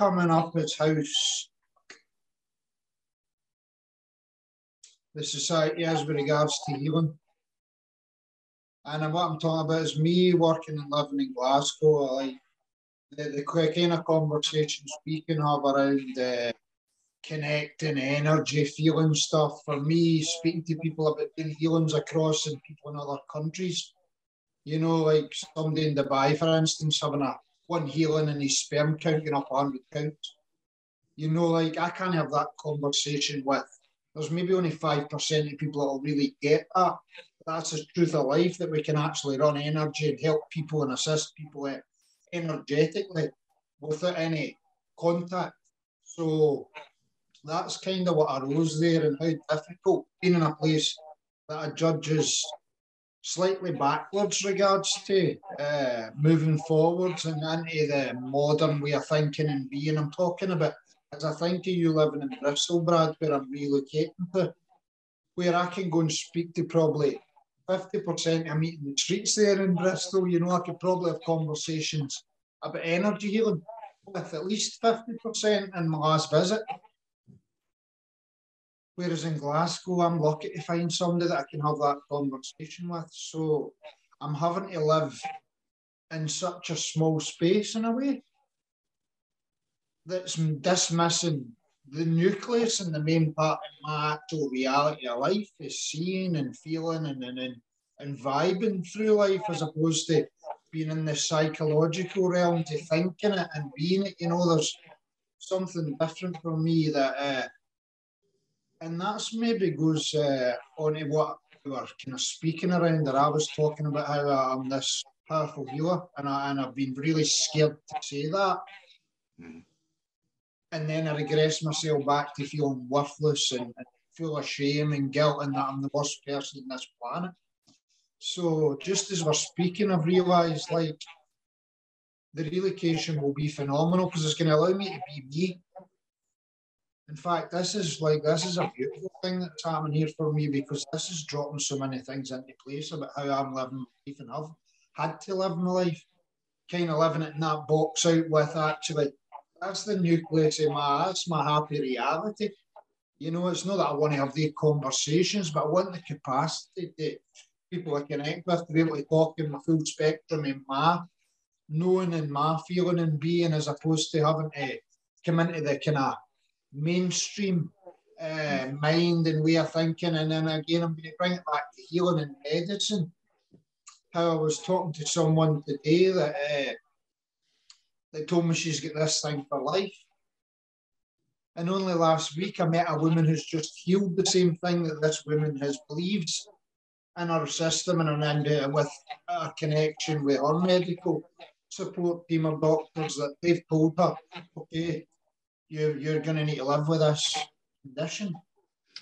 coming up is how the society is with regards to healing. And what I'm talking about is me working and living in Glasgow. Like the, the kind of conversation speaking of around uh, connecting energy, feeling stuff. For me, speaking to people about doing healings across and people in other countries. You know, like somebody in Dubai, for instance, having a one healing and his sperm count going up 100 counts. You know, like I can't have that conversation with. There's maybe only 5% of people that will really get that. That's the truth of life that we can actually run energy and help people and assist people eh, energetically without any contact. So that's kind of what arose there and how difficult being in a place that a judge is slightly backwards regards to uh, moving forwards and into the modern way of thinking and being. I'm talking about as I think of you living in Bristol, Brad, where I'm relocating to, where I can go and speak to probably 50% of meeting the streets there in Bristol. You know, I could probably have conversations about energy healing with at least 50% in my last visit. Whereas in Glasgow, I'm lucky to find somebody that I can have that conversation with. So I'm having to live in such a small space in a way that's dismissing the nucleus and the main part of my actual reality of life is seeing and feeling and, and, and, and vibing through life as opposed to being in the psychological realm to thinking it and being it. You know, there's something different for me that uh, and that's maybe goes uh, on to what we were kind of speaking around. That I was talking about how I'm this powerful healer, and I and I've been really scared to say that. Mm. And then I regress myself back to feeling worthless and, and full of shame and guilt, and that I'm the worst person in this planet. So just as we're speaking, I've realised like the relocation will be phenomenal because it's going to allow me to be me in fact, this is like this is a beautiful thing that's happening here for me because this is dropping so many things into place about how I'm living life and I've had to live my life, kind of living it in that box out with actually that's the nucleus of my that's my happy reality. You know, it's not that I want to have these conversations, but I want the capacity that people I connect with to be able to talk in the full spectrum in my knowing and my feeling and being as opposed to having to come into the kind of mainstream uh, mind and way of thinking. And then again, I'm going to bring it back to healing and medicine. How I was talking to someone today that uh, that told me she's got this thing for life. And only last week I met a woman who's just healed the same thing that this woman has believed in her system and and with a connection with her medical support team of doctors that they've told her, okay, you, you're going to need to live with this condition.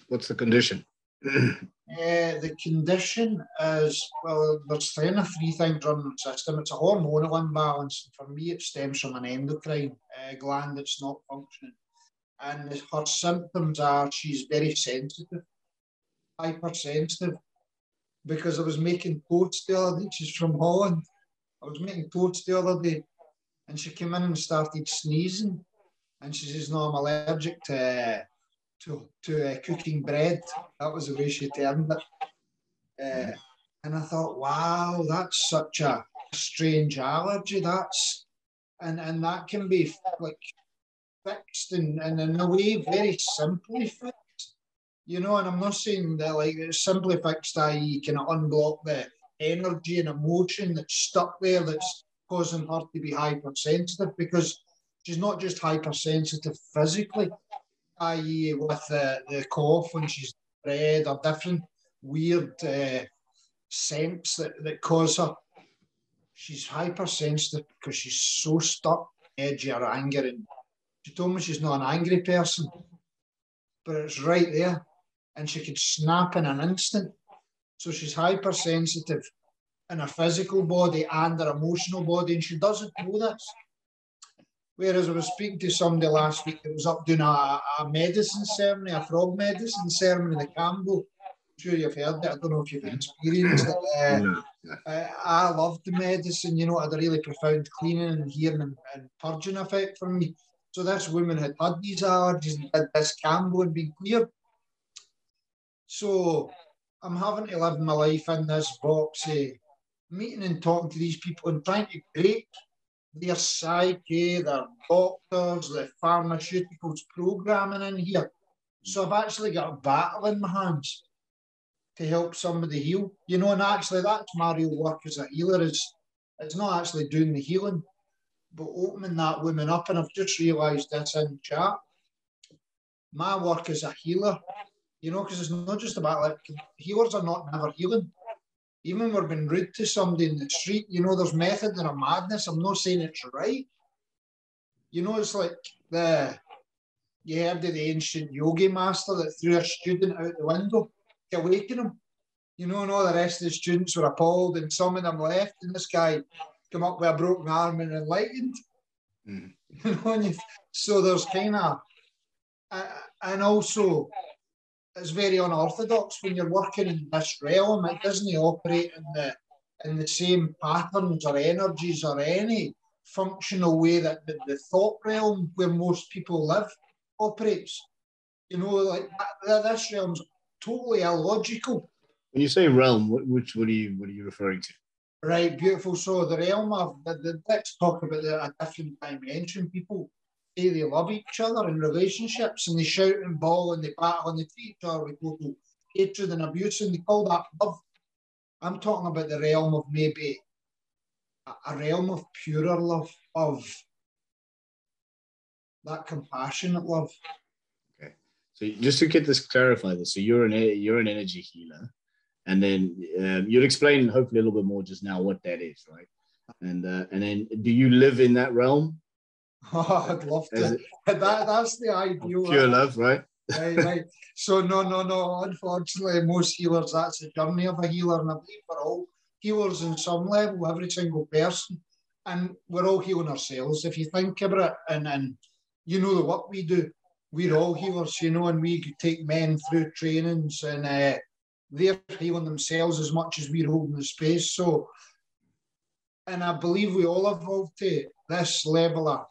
What's the condition? uh, the condition is well, there's three of three things running the system. It's a hormonal imbalance. And for me, it stems from an endocrine uh, gland that's not functioning. And her symptoms are she's very sensitive, hypersensitive. Because I was making toast the other day, she's from Holland. I was making toast the other day, and she came in and started sneezing and she says, "No, I'm allergic to to to uh, cooking bread." That was the way she termed it. Uh, and I thought, "Wow, that's such a strange allergy. That's and and that can be like fixed and, and in a way very simply fixed." You know, and I'm not saying that like it's simply fixed, i.e., you can unblock the energy and emotion that's stuck there that's causing her to be hypersensitive because she's not just hypersensitive physically, i.e., with the, the cough when she's bred or different weird uh, scents that, that cause her. She's hypersensitive because she's so stuck edgy or anger. And she told me she's not an angry person, but it's right there. And she could snap in an instant. So she's hypersensitive in her physical body and her emotional body, and she doesn't know this. Whereas I was speaking to somebody last week that was up doing a, a medicine ceremony, a frog medicine ceremony in the Kambo. I'm sure you've heard it. I don't know if you've experienced it. Uh, I, I loved the medicine, you know, it had a really profound cleaning and healing and, and purging effect for me. So this woman had had these allergies and had this Kambo and been cleared. So I'm having to live my life in this box, eh, meeting and talking to these people and trying to break their psyche, their doctors, the pharmaceuticals programming in here. So I've actually got a battle in my hands to help somebody heal. You know, and actually that's my real work as a healer is it's not actually doing the healing, but opening that woman up. And I've just realised this in chat. My work as a healer, you know, because it's not just about like healers are not never healing. Even when we're being rude to somebody in the street, you know, there's method in a madness. I'm not saying it's right. You know, it's like the you heard of the ancient yogi master that threw a student out the window to awaken him. You know, and all the rest of the students were appalled, and some of them left, and this guy come up with a broken arm and enlightened. Mm. You know, so there's kind of, uh, and also it's very unorthodox when you're working in this realm. It doesn't operate in the in the same patterns or energies or any functional way that the, the thought realm where most people live operates. You know, like this realm's totally illogical. When you say realm, which what are you what are you referring to? Right, beautiful. So the realm of the, the let's talk about the, a different dimension. People say they love each other in relationships and they shout and bawl and they battle and they treat each other with total hatred and abuse and they call that love. I'm talking about the realm of maybe a, realm of purer love, of that compassionate love. Okay. So just to get this clarified, so you're an you're an energy healer and then um, you'll explain hopefully a little bit more just now what that is, right? And uh, and then do you live in that realm? Oh, I'd love to. that, that's the ideal. Pure right? love, right? right, right. So no, no, no. Unfortunately, most healers, that's the journey of a healer, and I believe for all healers in some level, every single person, and we're all healing ourselves. If you think about it, and and you know the work we do, we're all healers, you know, and we take men through trainings and. Uh, they're healing themselves as much as we're holding the space. So, and I believe we all evolved to this level of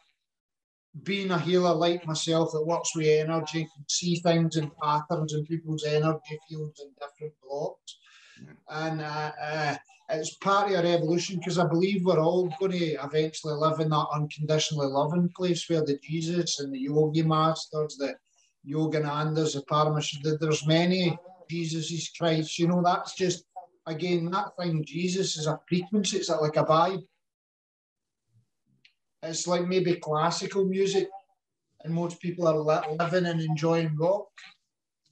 being a healer like myself that works with energy, can see things and patterns in people's energy fields and different blocks. And uh, uh, it's part of our evolution because I believe we're all going to eventually live in that unconditionally loving place where the Jesus and the yogi masters, the Yoganandas, the Parameshwar, there's many Jesus is Christ. You know, that's just, again, that thing, Jesus is a frequency, it's like a vibe. It's like maybe classical music, and most people are living and enjoying rock.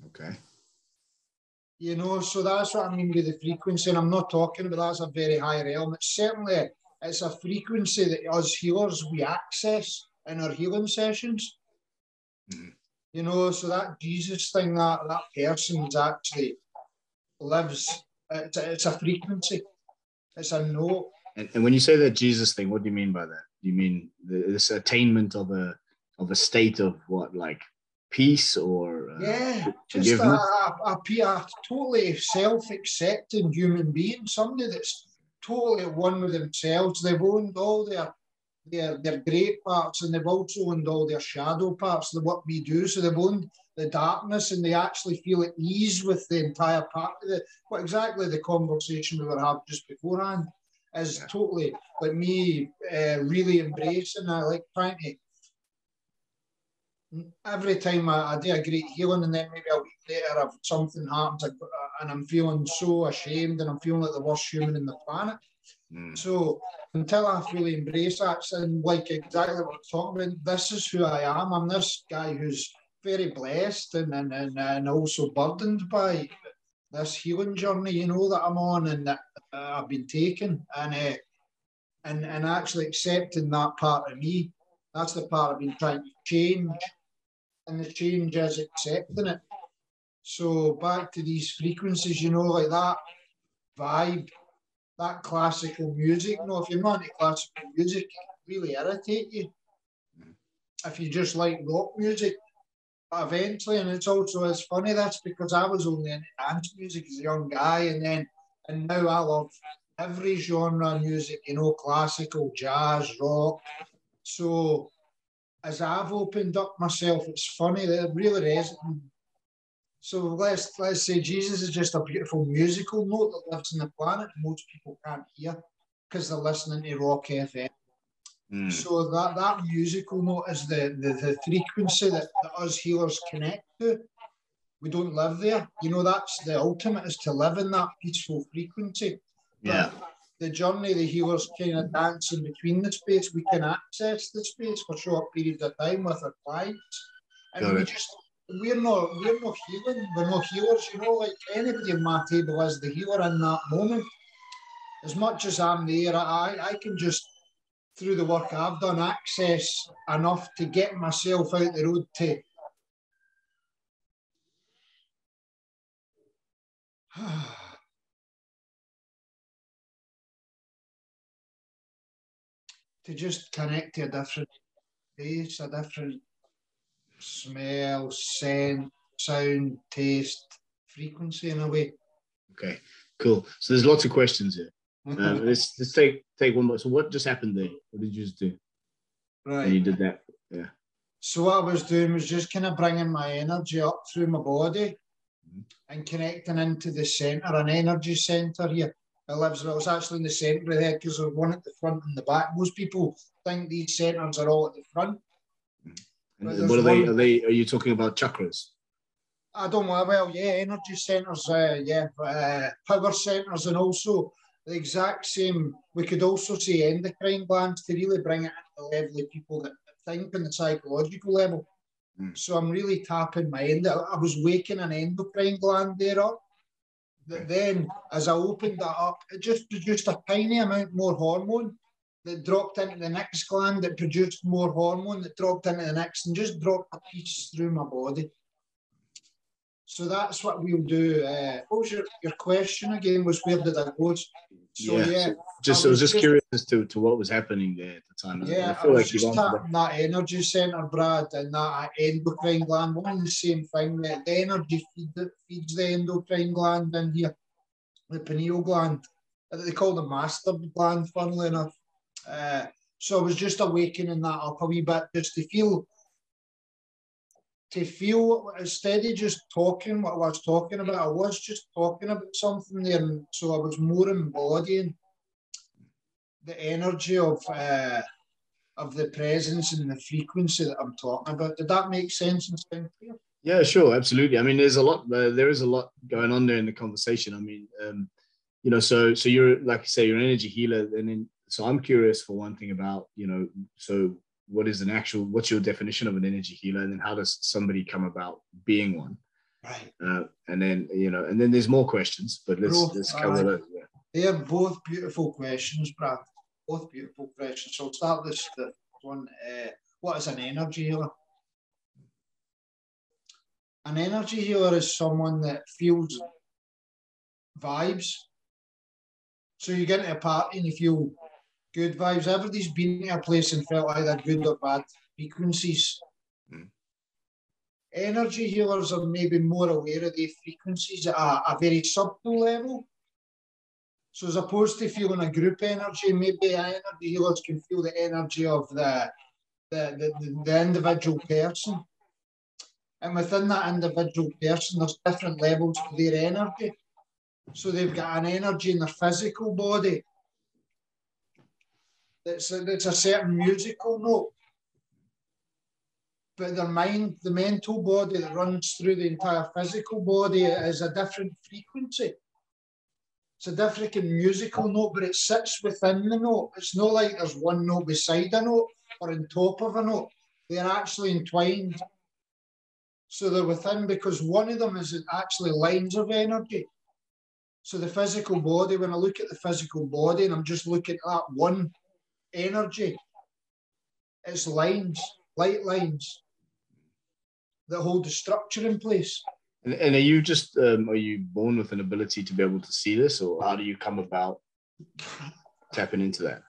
Okay. You know, so that's what I mean with the frequency. And I'm not talking about that's a very high realm. It's certainly it's a frequency that us healers we access in our healing sessions. Mm-hmm. You know, so that Jesus thing, that that person's actually lives. It's a, it's a frequency. It's a note. And, and when you say that Jesus thing, what do you mean by that? You mean the, this attainment of a of a state of what, like peace or uh, yeah, just a, a, a, a totally self-accepting human being, somebody that's totally at one with themselves. They've owned all their their, their great parts and they've also owned all their shadow parts, the what we do. So they've owned the darkness and they actually feel at ease with the entire part of it. What exactly the conversation we were having just beforehand is yeah. totally like me uh, really embracing. I like trying to every time I, I, do a great healing and then maybe a week later I've, something happens and I'm feeling so ashamed and I'm feeling like the worst human in the planet. Mm. So until I fully embrace that, and like exactly what I'm talking about, this is who I am. I'm this guy who's very blessed and, and, and, and also burdened by this healing journey, you know, that I'm on and that uh, I've been taking. And, uh, and, and actually accepting that part of me, that's the part I've been trying to change. And the change is accepting it. So back to these frequencies, you know, like that vibe that classical music. You No, if you're not into classical music, it really irritate you. If you just like rock music, eventually, and it's also it's funny that's because I was only into dance music as a young guy, and then and now I love every genre of music, you know, classical, jazz, rock. So as I've opened up myself, it's funny that it really is. So let's let's say Jesus is just a beautiful musical note that lives in the planet most people can't hear because they're listening to Rock FM. Mm. So that, that musical note is the, the, the frequency that, that us healers connect to. We don't live there. You know, that's the ultimate is to live in that peaceful frequency. Yeah. But the journey the healers kind of dancing between the space. We can access the space for short periods of time with our clients. And Got we it. just we're not we're not healing, we're not healers, you know, like anybody in my table is the healer in that moment. As much as I'm there, I, I can just through the work I've done access enough to get myself out the road to to just connect to a different place, a different smell, scent, sound, taste, frequency in a way. Okay, cool. So there's lots of questions here. Um, let's let's take take one more. So what just happened there? What did you just do? Right. When you did that, yeah. So what I was doing was just kind of bringing my energy up through my body mm-hmm. and connecting into the center, an energy center here. It lives. It was actually in the centre of the head because there's one at the front and the back. Most people think these centres are all at the front. Mm. What are they? Are they? Are you talking about chakras? I don't know. Well, yeah, energy centres. Uh, yeah, uh, power centres, and also the exact same. We could also say endocrine glands to really bring it at the level of people that think on the psychological level. Mm. So I'm really tapping my end. I was waking an endocrine gland there up that then, as I opened that up, it just produced a tiny amount more hormone that dropped into the next gland that produced more hormone that dropped into the next and just dropped a piece through my body. So that's what we'll do. Uh, what was your, your question again? Was where did I go? So, yeah, yeah just I was, I was just, curious as to, to what was happening there at the time. Yeah, I, feel I was like just tapping that energy center, Brad, and that endocrine gland. One the same thing. The, the energy feed, that feeds the endocrine gland in here, the pineal gland. They call the master gland, funnily enough. Uh, so I was just awakening that up a wee bit just to feel to feel instead of just talking what I was talking about, I was just talking about something there. And so I was more embodying the energy of uh, of the presence and the frequency that I'm talking about. Did that make sense and sound clear? Yeah, sure, absolutely. I mean, there's a lot. Uh, there is a lot going on there in the conversation. I mean, um, you know, so so you're like you say, you're an energy healer, and then so I'm curious for one thing about you know, so what is an actual what's your definition of an energy healer? And then how does somebody come about being one? Right. Uh, and then you know and then there's more questions but let's both, let's cover those yeah. they are both beautiful questions brad. Both beautiful questions. So I'll start this the one uh, what is an energy healer? An energy healer is someone that feels vibes. So you get into a party and you feel good vibes. Everybody's been to a place and felt either good or bad frequencies. Mm. Energy healers are maybe more aware of the frequencies at a, a, very subtle level. So as opposed to feeling a group energy, maybe energy healers can feel the energy of the, the, the, the individual person. And within that individual person, there's different levels to their energy. So they've got an energy in their physical body it's a, it's a certain musical note. But their mind, the mental body that runs through the entire physical body is a different frequency. It's a different musical note, but it sits within the note. It's not like there's one note beside a note or on top of a note. They're actually entwined. So they're within because one of them is actually lines of energy. So the physical body, when I look at the physical body and I'm just looking at that one energy. It's lines, light lines that hold the structure in place. And, and are you just um, are you born with an ability to be able to see this, or how do you come about tapping into that?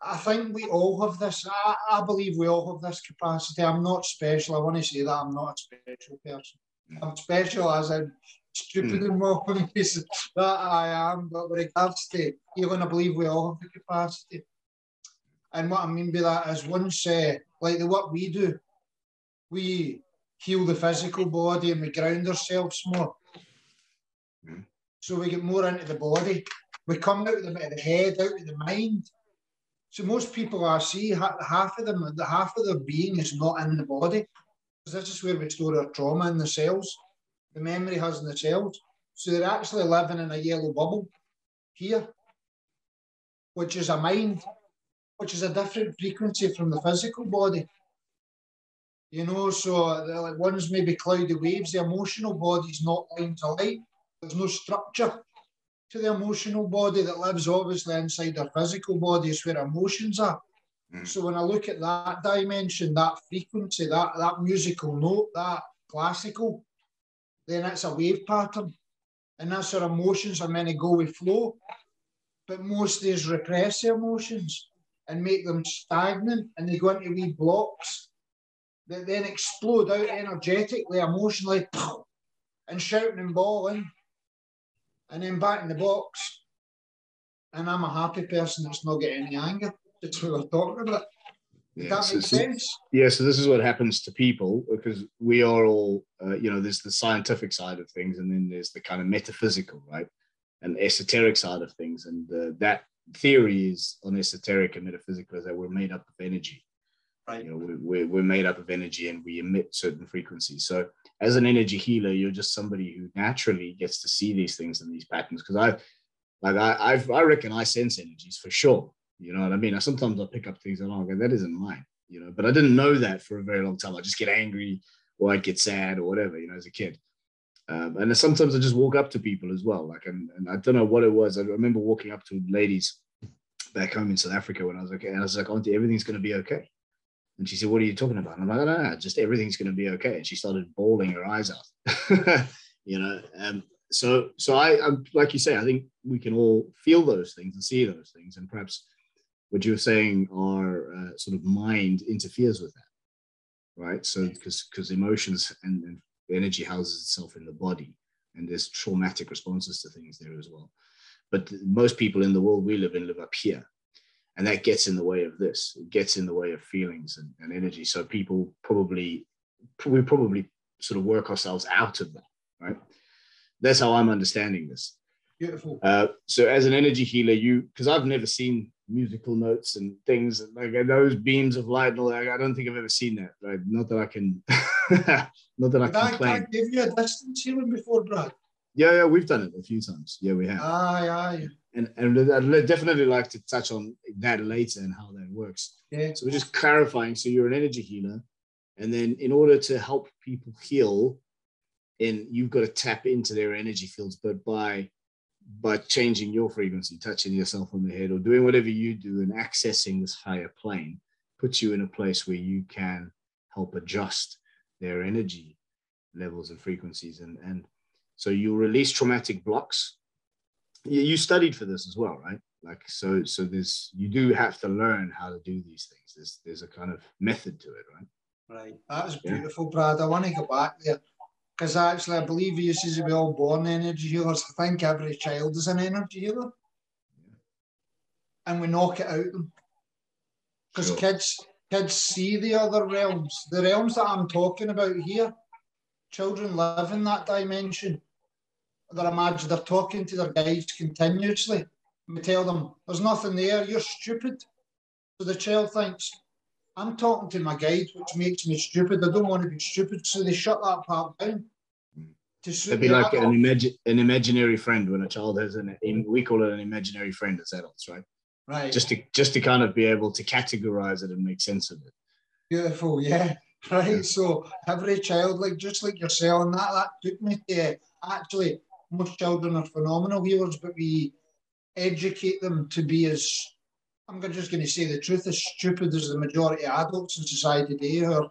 I think we all have this. I, I believe we all have this capacity. I'm not special. I want to say that I'm not a special person. I'm special as in stupid mm. more ways that I am. But with regards to healing, I believe we all have the capacity. And what I mean by that is once, uh, like the what we do, we heal the physical body and we ground ourselves more. Mm. So we get more into the body. We come out of the, the head, out of the mind. So most people I see, half of them, the half of their being is not in the body. Because this is where we store our trauma in the cells. The memory has in the cells. So they're actually living in a yellow bubble here, which is a mind, which is a different frequency from the physical body. You know, so like one's maybe cloudy waves, the emotional body is not lines of light. There's no structure to the emotional body that lives obviously inside our physical body is where emotions are. Mm. So when I look at that dimension, that frequency, that, that musical note, that classical, then it's a wave pattern. And that's our emotions are meant to go with flow. But most of these repress the emotions and make them stagnant and they go into wee blocks that then explode out energetically, emotionally, and shouting and bawling, and then back in the box. And I'm a happy person that's not getting any anger. That's what we're talking about. Yeah, that makes so, sense. Yeah, so this is what happens to people because we are all, uh, you know, there's the scientific side of things, and then there's the kind of metaphysical, right, and esoteric side of things, and uh, that theory is on esoteric and metaphysical is that we're made up of energy, Right. You know, we're we're made up of energy and we emit certain frequencies. So as an energy healer, you're just somebody who naturally gets to see these things and these patterns. Because I, like I, I've, I reckon I sense energies for sure. You know what I mean? I, sometimes I pick up things and I go, that isn't mine. You know, but I didn't know that for a very long time. I just get angry or I'd get sad or whatever. You know, as a kid. Um, and sometimes I just walk up to people as well. Like, and, and I don't know what it was. I remember walking up to ladies back home in South Africa when I was okay, and I was like, "Auntie, everything's going to be okay." And she said, What are you talking about? And I'm like, No, no, just everything's going to be okay. And she started bawling her eyes out, you know. Um, so, so I, I'm, like you say, I think we can all feel those things and see those things. And perhaps what you're saying, our uh, sort of mind interferes with that, right? So, because because emotions and, and energy houses itself in the body, and there's traumatic responses to things there as well. But most people in the world we live in live up here and that gets in the way of this it gets in the way of feelings and, and energy. So people probably we probably sort of work ourselves out of that right? That's how i'm understanding this. Beautiful. Uh, so as an energy healer you because i've never seen musical notes and things like those beams of light and all that i don't think i've ever seen that right? Not that i can not that i can I, give you a distance healing before brad yeah yeah we've done it a few times yeah we have ah, aye aye and, and I'd definitely like to touch on that later and how that works. Yeah. So we're just clarifying. So you're an energy healer, and then in order to help people heal, and you've got to tap into their energy fields, but by by changing your frequency, touching yourself on the head, or doing whatever you do and accessing this higher plane, puts you in a place where you can help adjust their energy levels and frequencies, and and so you release traumatic blocks you, you studied for this as well, right? Like so, so there's you do have to learn how to do these things. There's there's a kind of method to it, right? Right. That was beautiful, yeah. Brad. I want to go back there because actually I believe you says we all born energy healers. I think every child is an energy healer, yeah. and we knock it out them because sure. kids kids see the other realms, the realms that I'm talking about here. Children live in that dimension they're imagine they're talking to their guides continuously. We tell them, there's nothing there, you're stupid. So the child thinks, I'm talking to my guide, which makes me stupid. I don't want to be stupid. So they shut that part down. It'd be like an, imagi- an imaginary friend when a child has an, we call it an imaginary friend as adults, right? Right. Just to just to kind of be able to categorize it and make sense of it. Beautiful, yeah. Right. Yeah. So every child, like just like you're saying that, that took me to actually most children are phenomenal healers, but we educate them to be as I'm just going to say the truth, as stupid as the majority of adults in society today are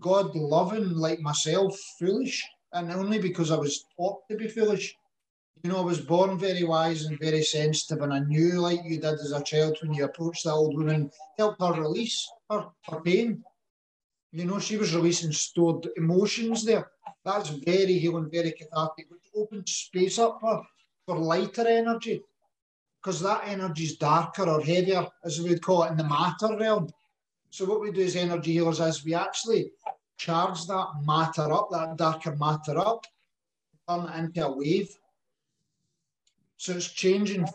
God loving, like myself, foolish, and only because I was taught to be foolish. You know, I was born very wise and very sensitive, and I knew, like you did as a child, when you approached the old woman, help her release her, her pain. You know, she was releasing stored emotions there. That's very healing, very cathartic, which opens space up for, for lighter energy. because that energy is darker or heavier, as we would call it, in the matter realm. So what we do as energy healers is we actually charge that matter up, that darker matter up, turn it into a wave. So it's changing.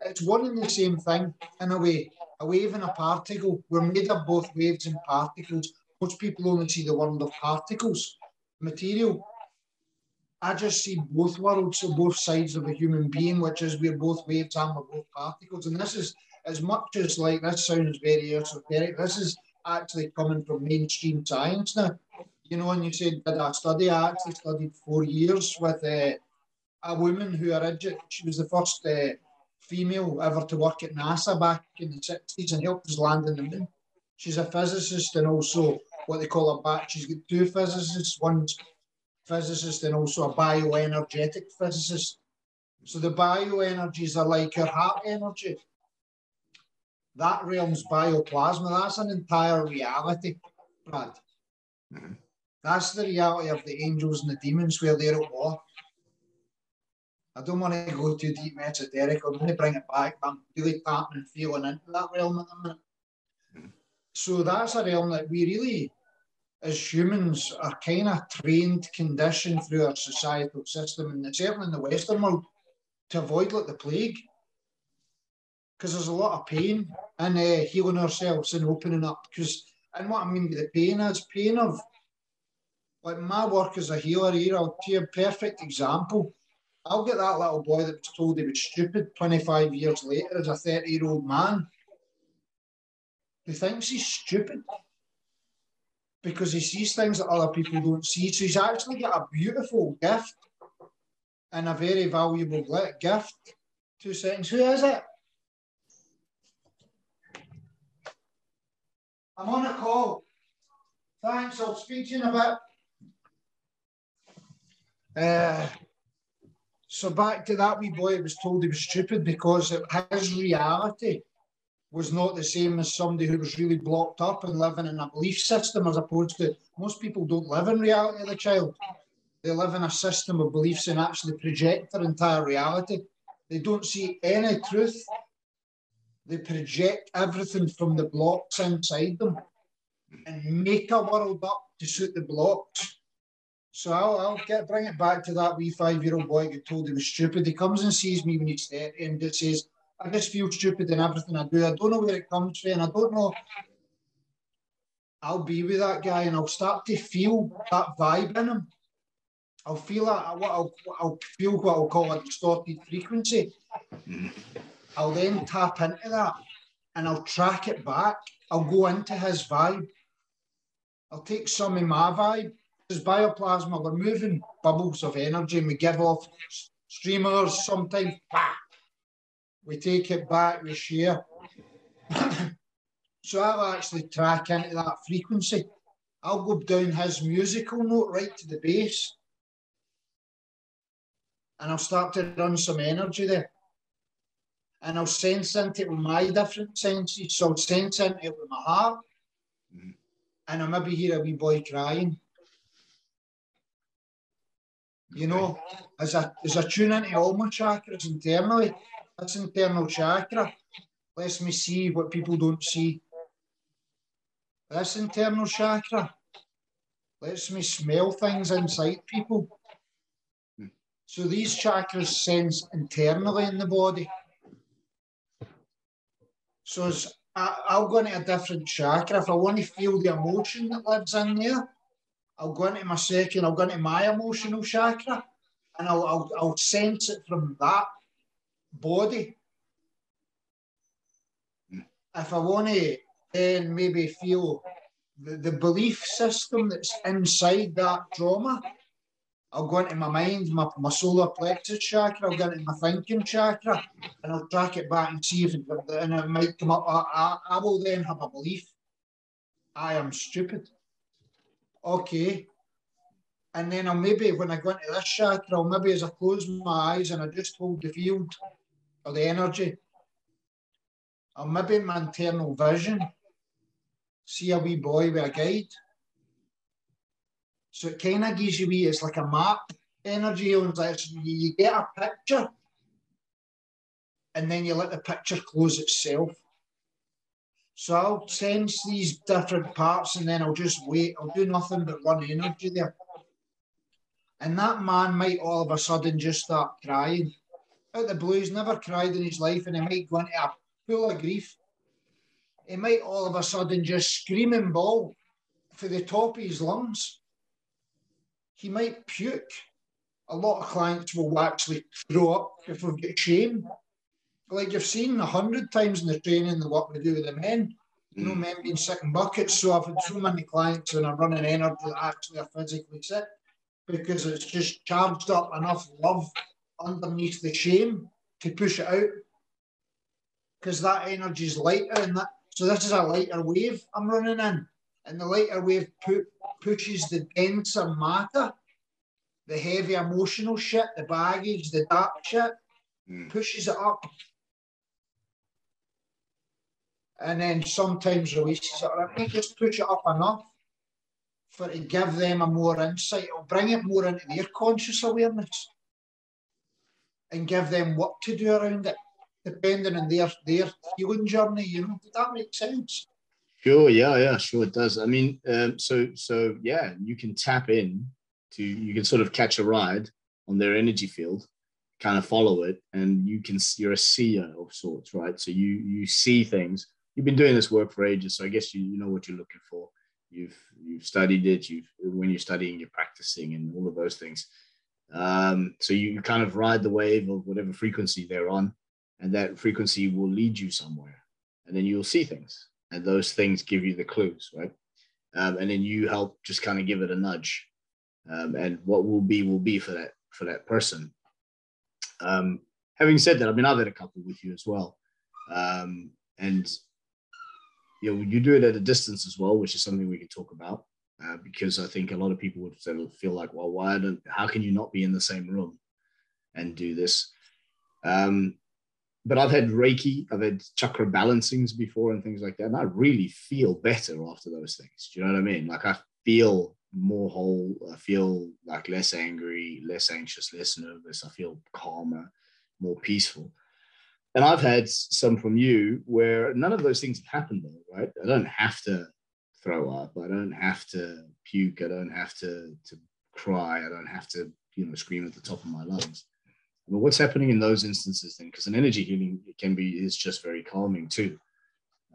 It's one and the same thing in a way. A wave and a particle. We're made of both waves and particles. Most people only see the world of particles, material. I just see both worlds, so both sides of a human being, which is we're both waves and we're both particles. And this is as much as like this sounds very esoteric. This is actually coming from mainstream science now. You know, when you said did I study, I actually studied four years with uh, a woman who originally she was the first uh, female ever to work at NASA back in the 60s and helped us land in the moon. She's a physicist and also what they call a back. She's got two physicists, one's physicist and also a bioenergetic physicist. So the bioenergies are like your heart energy. That realm's bioplasma. That's an entire reality, Brad. Mm-hmm. That's the reality of the angels and the demons where they're at war. I don't want to go too deep esoteric. I'm going to bring it back. I'm really tapping and feeling into that realm at the minute. Mm-hmm. So that's a realm that we really as humans are kind of trained, conditioned through our societal system, and certainly in the Western world, to avoid like the plague. Because there's a lot of pain in uh, healing ourselves and opening up. Because, and what I mean by the pain is pain of, like my work as a healer here, I'll give you a perfect example. I'll get that little boy that was told he was stupid 25 years later as a 30 year old man who thinks he's stupid because he sees things that other people don't see. So he's actually got a beautiful gift and a very valuable gift. Two seconds. Who is it? I'm on a call. Thanks. I'll speak to you in a bit. Uh, so back to that wee boy, was told he was stupid because his reality was not the same as somebody who was really blocked up and living in a belief system, as opposed to most people don't live in reality of the child. They live in a system of beliefs and actually project their entire reality. They don't see any truth. They project everything from the blocks inside them and make a world up to suit the blocks. So I'll, I'll get bring it back to that wee five-year-old boy who told he was stupid. He comes and sees me when he's 30 and it says, I just feel stupid in everything I do. I don't know where it comes from, and I don't know. I'll be with that guy, and I'll start to feel that vibe in him. I'll feel that what I'll, I'll feel what I'll call a distorted frequency. Mm-hmm. I'll then tap into that, and I'll track it back. I'll go into his vibe. I'll take some of my vibe. Because bioplasma, we're moving bubbles of energy, and we give off streamers sometimes. Bah, we take it back, we share. so I'll actually track into that frequency. I'll go down his musical note right to the bass. And I'll start to run some energy there. And I'll sense into it with my different senses. So I'll sense into it with my heart. Mm-hmm. And I maybe hear a wee boy crying. You know, as I as I tune into all my chakras internally, that's internal chakra lets me see what people don't see. This internal chakra lets me smell things inside people. Hmm. So these chakras sense internally in the body. So as I, I'll go into a different chakra. If I want to feel the emotion that lives in there, I'll go into my second, I'll go into my emotional chakra and I'll, I'll, I'll sense it from that body. If I want to then maybe feel the, the belief system that's inside that trauma, I'll go into my mind, my, my solar plexus chakra, I'll go into my thinking chakra, and I'll track it back and see if it, and it might come up. I, I, I will then have a belief. I am stupid. Okay. And then I'll maybe, when I go into this chakra, maybe as I close my eyes and I just hold the field or the energy, or maybe my internal vision, see a wee boy with a guide. So it kind of gives you wee, it's like a map energy, and like you get a picture. and then you let the picture close itself. So I'll sense these different parts and then I'll just wait. I'll do nothing but run energy there. And that man might all of a sudden just start crying. Out the blue, he's never cried in his life and he might go into a full of grief. He might all of a sudden just scream and bawl for the top of his lungs. He might puke. A lot of clients will actually throw up if we've got shame like you've seen a hundred times in the training, the what we do with the men. You know, mm. men being sick in buckets. So I've had so many clients when I'm running energy that actually are physically sick because it's just charged up enough love underneath the shame to push it out. Because that energy is lighter and that so this is a lighter wave I'm running in. And the lighter wave pu- pushes the denser matter, the heavy emotional shit, the baggage, the dark shit, mm. pushes it up and then sometimes releases it, or it just push it up enough for to give them a more insight. It'll bring it more into their conscious awareness and give them what to do around it, depending on their their healing journey. You know, does that make sense? Sure. Yeah. Yeah. Sure. It does. I mean, um, so so yeah, you can tap in to you can sort of catch a ride on their energy field kind of follow it and you can you're a seer of sorts right so you you see things you've been doing this work for ages, so I guess you, you know what you're looking for. You've you've studied it. You've when you're studying, you're practicing, and all of those things. Um, so you, kind of ride the wave of whatever frequency they're on, and that frequency will lead you somewhere, and then you'll see things, and those things give you the clues, right? Um, and then you help just kind of give it a nudge, um, and what will be will be for that for that person. Um, having said that, I mean I've had a couple with you as well, um, and you know, you do it at a distance as well, which is something we can talk about. Uh, because I think a lot of people would feel like, well, why don't, how can you not be in the same room and do this? Um, but I've had Reiki, I've had chakra balancings before and things like that. And I really feel better after those things. Do you know what I mean? Like I feel more whole. I feel like less angry, less anxious, less nervous. I feel calmer, more peaceful and I've had some from you where none of those things have happened though, right? I don't have to throw up. I don't have to puke. I don't have to, to cry. I don't have to, you know, scream at the top of my lungs. But what's happening in those instances then? Because an energy healing can be is just very calming too.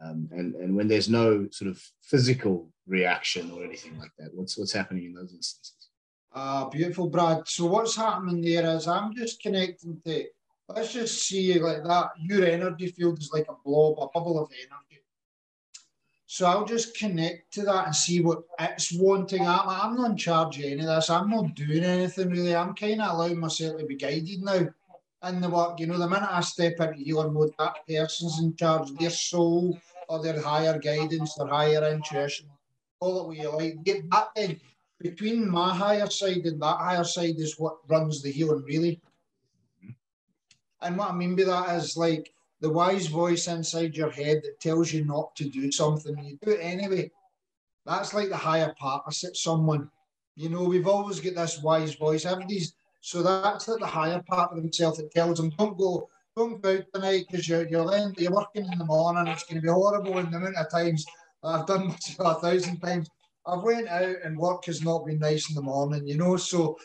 Um, and and when there's no sort of physical reaction or anything like that, what's what's happening in those instances? Ah, uh, beautiful, Brad. So what's happening there is I'm just connecting to let's just see like that. Your energy field is like a blob, a bubble of energy. So I'll just connect to that and see what it's wanting. I'm, I'm not in charge of any of this. I'm not doing anything really. I'm kind of allowing myself to be guided now in the work. You know, the minute I step into healing mode, that person's in charge. Their soul or their higher guidance, their higher intuition, call it what you like. Get that then. Between my higher side and that higher side is what runs the healing, really. And what I mean by that is like the wise voice inside your head that tells you not to do something, you do it anyway. That's like the higher part. I said someone. You know, we've always got this wise voice. Everybody's so that's like the higher part of themselves that tells them, don't go, don't go out tonight because you're you're, you're working in the morning. It's going to be horrible in the amount of times I've done a thousand times. I've went out and work has not been nice in the morning, you know. So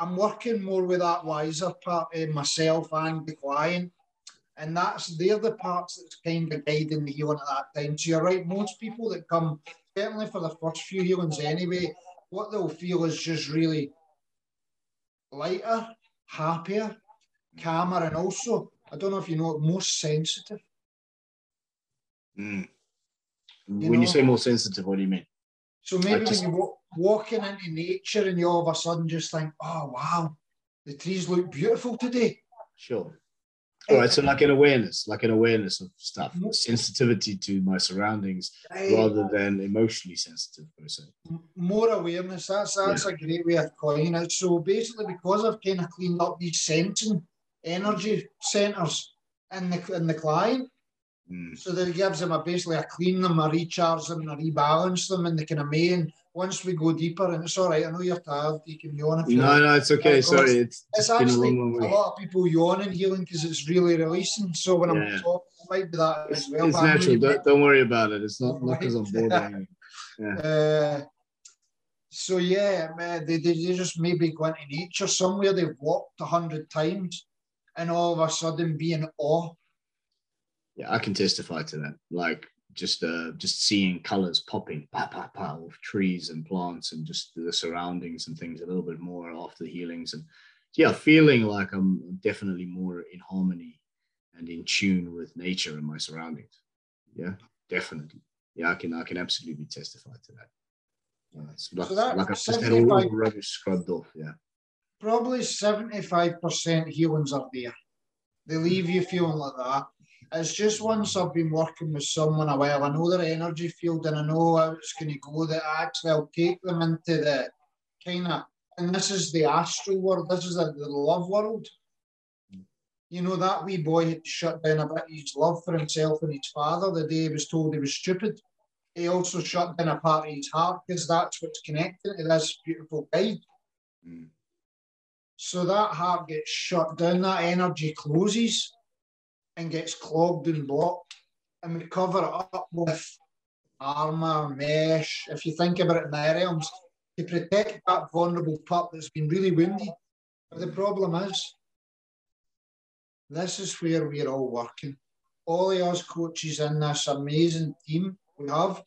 I'm working more with that wiser part of myself and the client. And that's they're the parts that's kind of guiding the healing at that time. So you're right, most people that come, certainly for the first few healings anyway, what they'll feel is just really lighter, happier, calmer, and also, I don't know if you know, more sensitive. Mm. When know, you say more sensitive, what do you mean? So maybe just, when you're walking into nature and you all of a sudden just think, oh, wow, the trees look beautiful today. Sure. All right, so like an awareness, like an awareness of stuff, mm-hmm. sensitivity to my surroundings right. rather than emotionally sensitive per se. More awareness, that's that's yeah. a great way of coining it. So basically, because I've kind of cleaned up these sensing energy centers in the in the client, Mm. So that it gives them a basically a clean them, a recharge them, a rebalance them in the kind of main. Once we go deeper, and it's all right. I know you're tired. You can yawn if you No, no, it's okay. Sorry, it's, It's been a long, long a lot of people yawn in healing because it's really releasing. So when Yeah. I'm talking, it might be that It's, as well. it's but I know natural. Don't, don't worry about it. It's not Right. because I'm bored. or anything. Uh, so yeah, man, they, they, they just maybe go into nature somewhere they've walked a hundred times and all of a sudden be in awe. Yeah, I can testify to that. Like just uh, just seeing colors popping, pa pa pa, of trees and plants and just the surroundings and things a little bit more after the healings and yeah, feeling like I'm definitely more in harmony and in tune with nature and my surroundings. Yeah, definitely. Yeah, I can I can absolutely testify to that. Yeah, it's like, So that like I've just had all the rubbish scrubbed off. Yeah. Probably 75% healings are there. They leave you feeling like that. It's just once I've been working with someone a while, I know their energy field and I know how it's going to go, that actually I'll take them into the kind of, and this is the astral world, this is the, the love world. You know, that wee boy had shut down a bit his love for himself and his father the day he was told he was stupid. He also shut down a part of his heart because that's what's connected to this beautiful guide. Mm. So that heart gets shut down, that energy closes and gets clogged and blocked. And we cover it up with armour, mesh, if you think about it in the realms, to protect that vulnerable pup that's been really wounded. But the problem is, this is where we're all working. All of us coaches in this amazing team we have,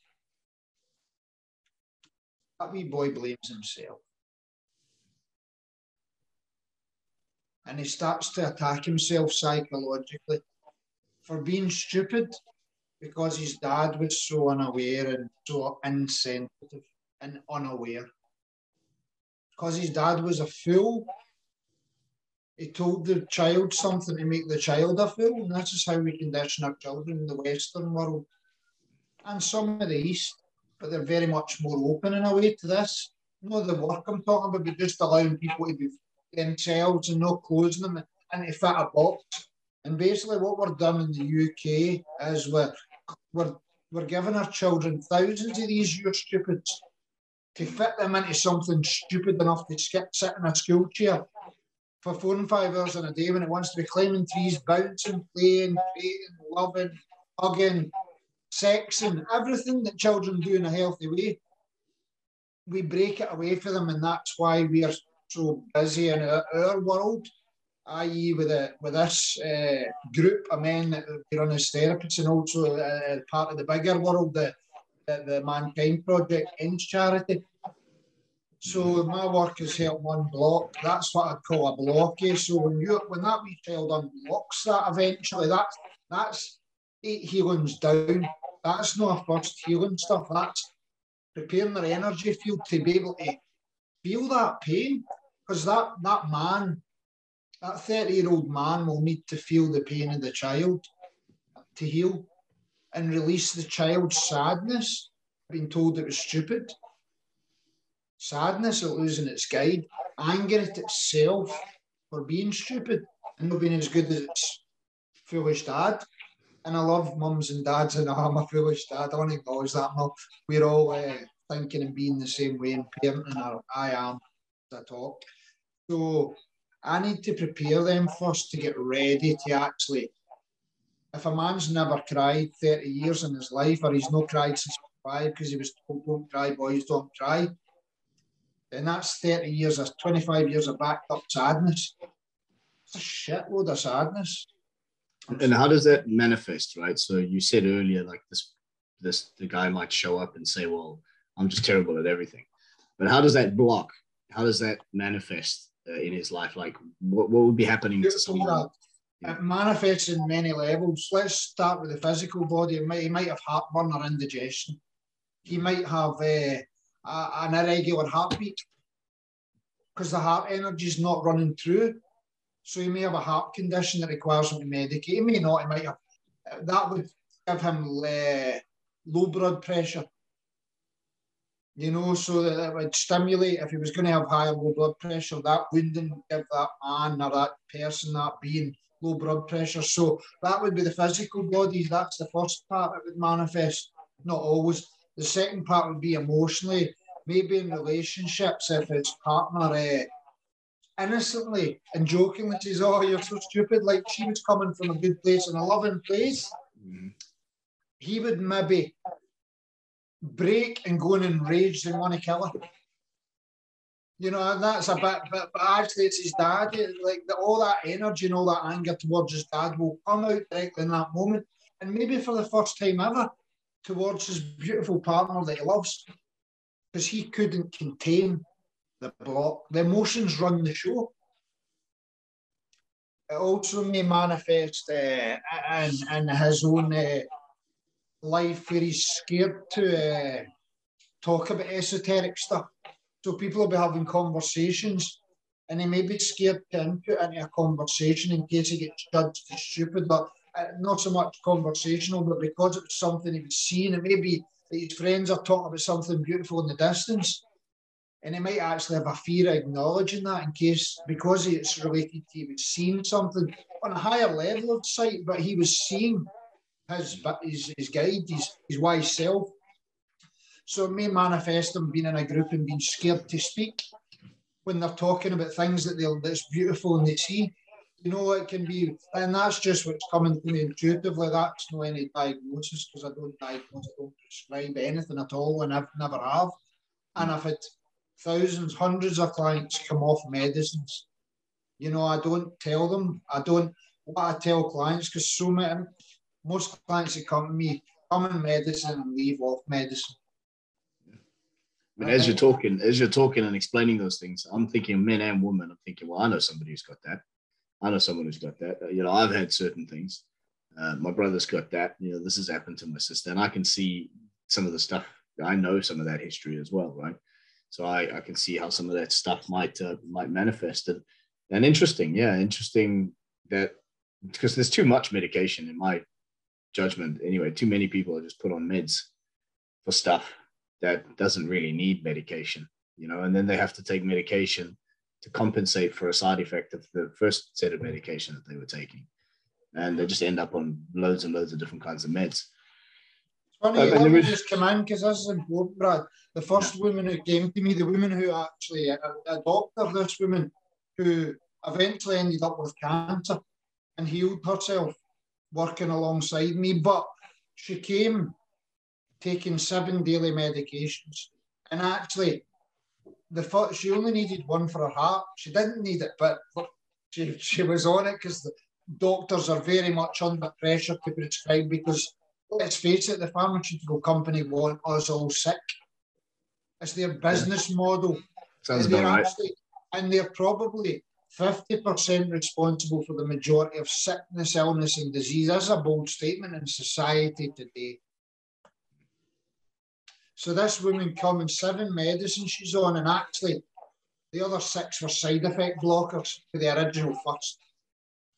that wee boy blames himself. and he starts to attack himself psychologically for being stupid because his dad was so unaware and so insensitive and unaware. Because his dad was a fool, he told the child something to make the child a fool, and this is how we condition our children in the Western world and some of the East, but they're very much more open in a way to this. Not the work I'm talking about, but just allowing people to be themselves and not closing them and to fit a box. And basically, what we're done in the UK is we're, we're, we're giving our children thousands of these you're stupids to fit them into something stupid enough to skip, sit in a school chair for four and five hours in a day when it wants to be climbing trees, bouncing, playing, creating, loving, hugging, sexing, everything that children do in a healthy way. We break it away for them, and that's why we are so busy in our, our world, i.e., with a, with this uh, group of men that we run as therapists, and also uh, part of the bigger world, the, the, the Mankind Project Ends Charity. So my work has helped one block. That's what I'd call a blockage. So when you when that wee child unblocks that eventually, that's that's eight healings down. That's not a first healing stuff. That's preparing their energy field to be able to feel that pain. Because that that man, that 30-year-old man will need to feel the pain of the child to heal and release the child's sadness, being told it was stupid sadness at losing its guide, anger at itself for being stupid and not being as good as its foolish dad. And I love mums and dads, and I'm a foolish dad. I want to acknowledge that. No, we're all uh, thinking and being the same way and parenting. Or I am I talk. So I need to prepare them first to get ready to actually. If a man's never cried 30 years in his life, or he's not cried since five because he was told, don't cry, boys, don't cry, then that's 30 years, that's 25 years of backed up sadness. It's a shitload of sadness. And how does that manifest, right? So you said earlier, like this, this the guy might show up and say, "Well, I'm just terrible at everything," but how does that block? How does that manifest uh, in his life? Like, what, what would be happening to someone? It manifests in many levels. Let's start with the physical body. He might, he might have heartburn or indigestion. He might have uh, a, an irregular heartbeat because the heart energy is not running through. So he may have a heart condition that requires him to medicate. He may not. He might have that would give him uh, low blood pressure. You know, so that it would stimulate if he was going to have high low blood pressure. That wouldn't give that man or that person, that being low blood pressure. So that would be the physical bodies. That's the first part that would manifest. Not always. The second part would be emotionally, maybe in relationships, if his partner uh, innocently and jokingly says, Oh, you're so stupid, like she was coming from a good place and a loving place, mm-hmm. he would maybe break and go in enraged and want to kill her. You know, and that's a bit, but, but actually, it's his dad. Like the, all that energy and all that anger towards his dad will come out directly in that moment, and maybe for the first time ever, towards his beautiful partner that he loves, because he couldn't contain the block. The emotions run the show. It also may manifest uh, in, in his own uh, life where he's scared to uh, talk about esoteric stuff. So people will be having conversations and he may be scared to input into a conversation in case he gets judged as stupid, but uh, not so much conversational, but because it was something he was seeing, it may be that his friends are talking about something beautiful in the distance. And he might actually have a fear of acknowledging that in case, because it's related to he was seeing something on a higher level of sight, but he was seeing his, his, his guide, his, his wise self. So it may manifest them being in a group and being scared to speak when they're talking about things that they that's beautiful and they see. You know, it can be, and that's just what's coming to me intuitively. That's no any diagnosis because I don't diagnose, I don't prescribe anything at all, and I've never have. And I've had thousands, hundreds of clients come off medicines. You know, I don't tell them. I don't. What I tell clients because so many, most clients that come to me come in medicine and leave off medicine. But as you're talking, as you're talking and explaining those things, I'm thinking men and women. I'm thinking, well, I know somebody who's got that. I know someone who's got that. You know, I've had certain things. Uh, my brother's got that. You know, this has happened to my sister, and I can see some of the stuff. I know some of that history as well, right? So I, I can see how some of that stuff might uh, might manifest. And, and interesting, yeah, interesting that because there's too much medication in my judgment. Anyway, too many people are just put on meds for stuff that doesn't really need medication, you know, and then they have to take medication to compensate for a side effect of the first set of medication that they were taking. And they just end up on loads and loads of different kinds of meds. Funny, uh, let me just come in because this is important, Brad. The first woman who came to me, the woman who actually, a, a doctor, this woman who eventually ended up with cancer and healed herself working alongside me. But she came taking seven daily medications. And actually, the she only needed one for her heart. She didn't need it, but she, she was on it because the doctors are very much under pressure to prescribe because let's face it, the pharmaceutical company want us all sick. It's their business model. Sounds and, right. actually, and they're probably 50% responsible for the majority of sickness, illness, and disease. That's a bold statement in society today. So this woman coming seven medicines she's on, and actually the other six were side effect blockers to the original first.